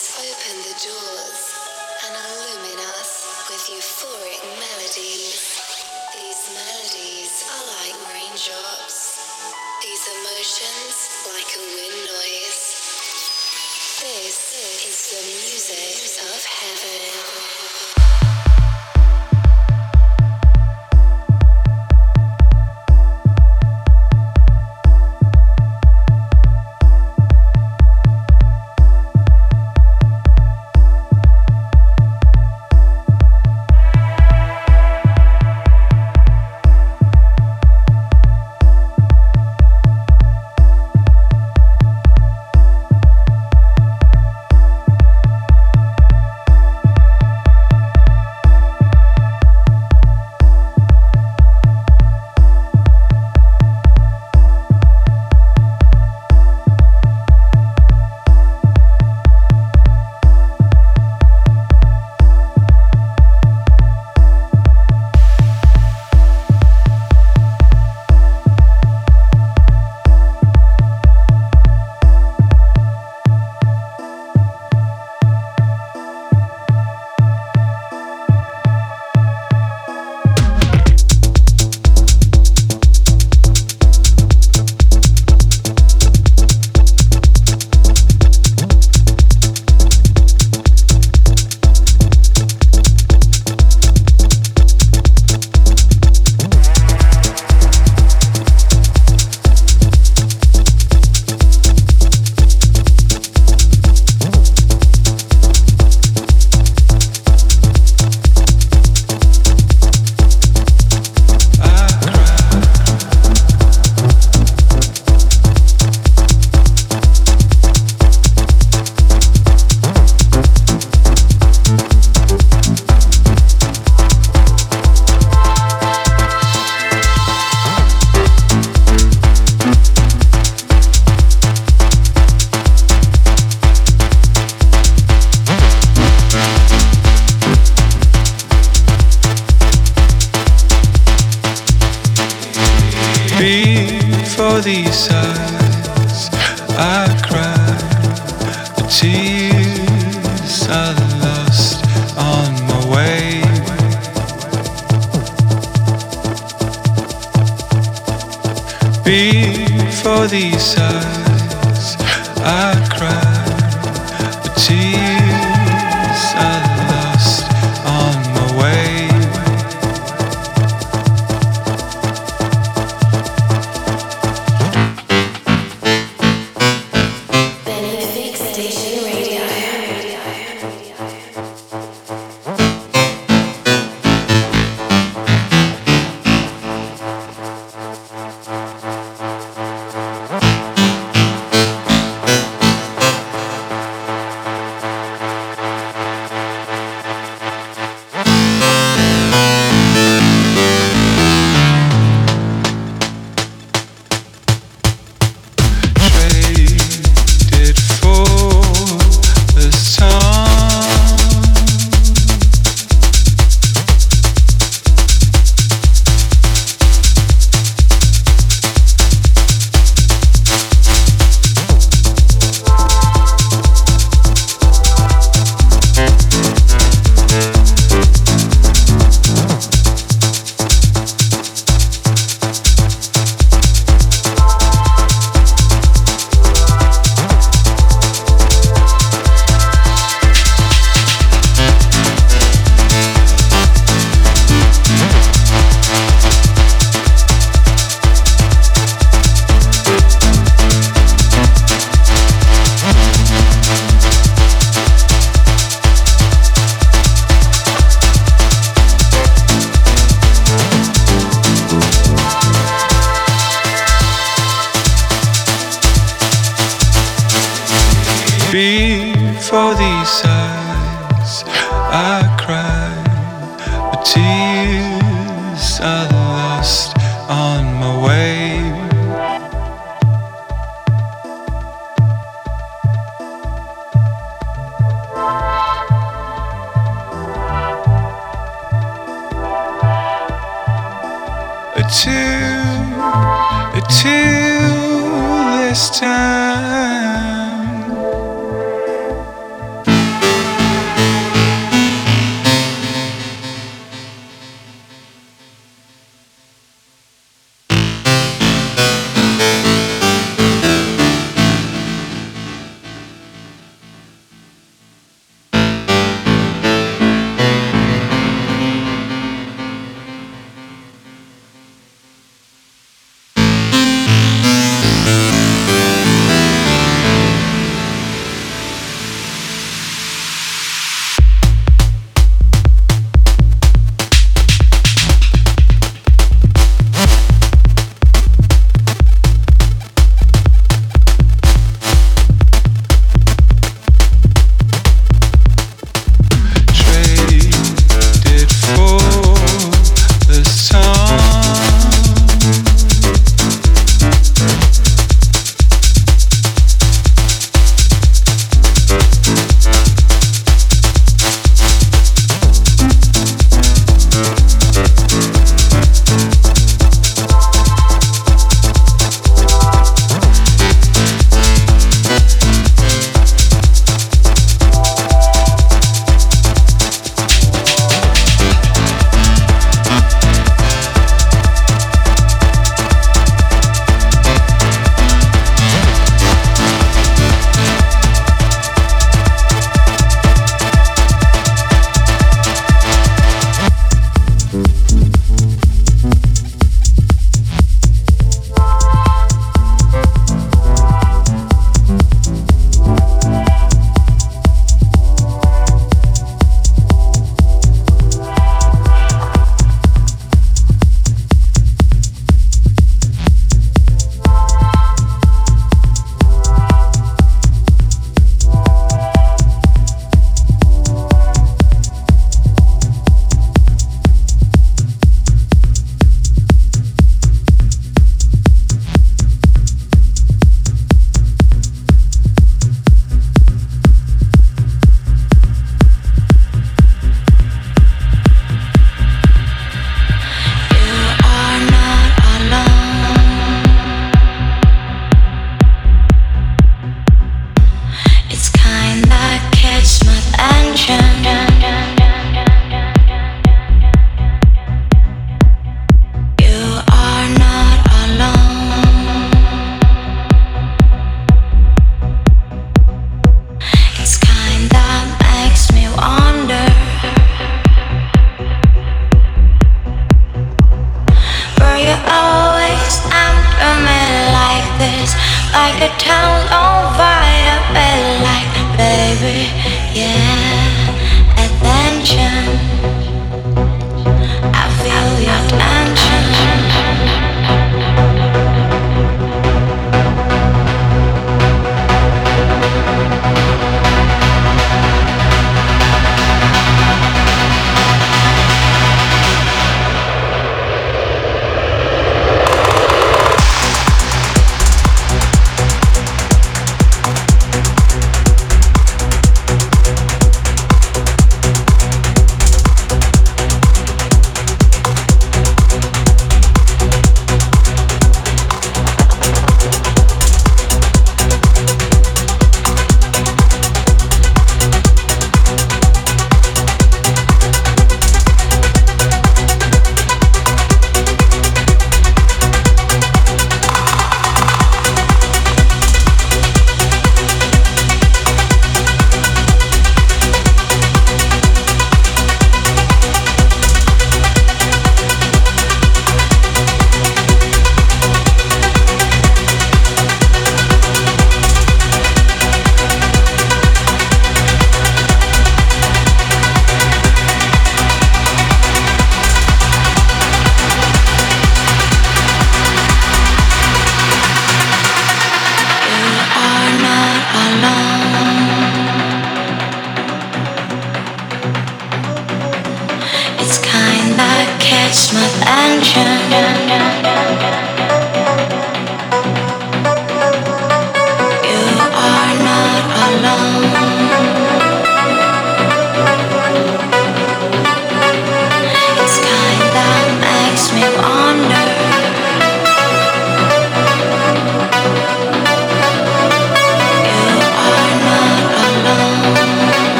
open the doors, and illumine us with euphoric melodies. These melodies are like raindrops, these emotions like a wind noise. This is the music of heaven.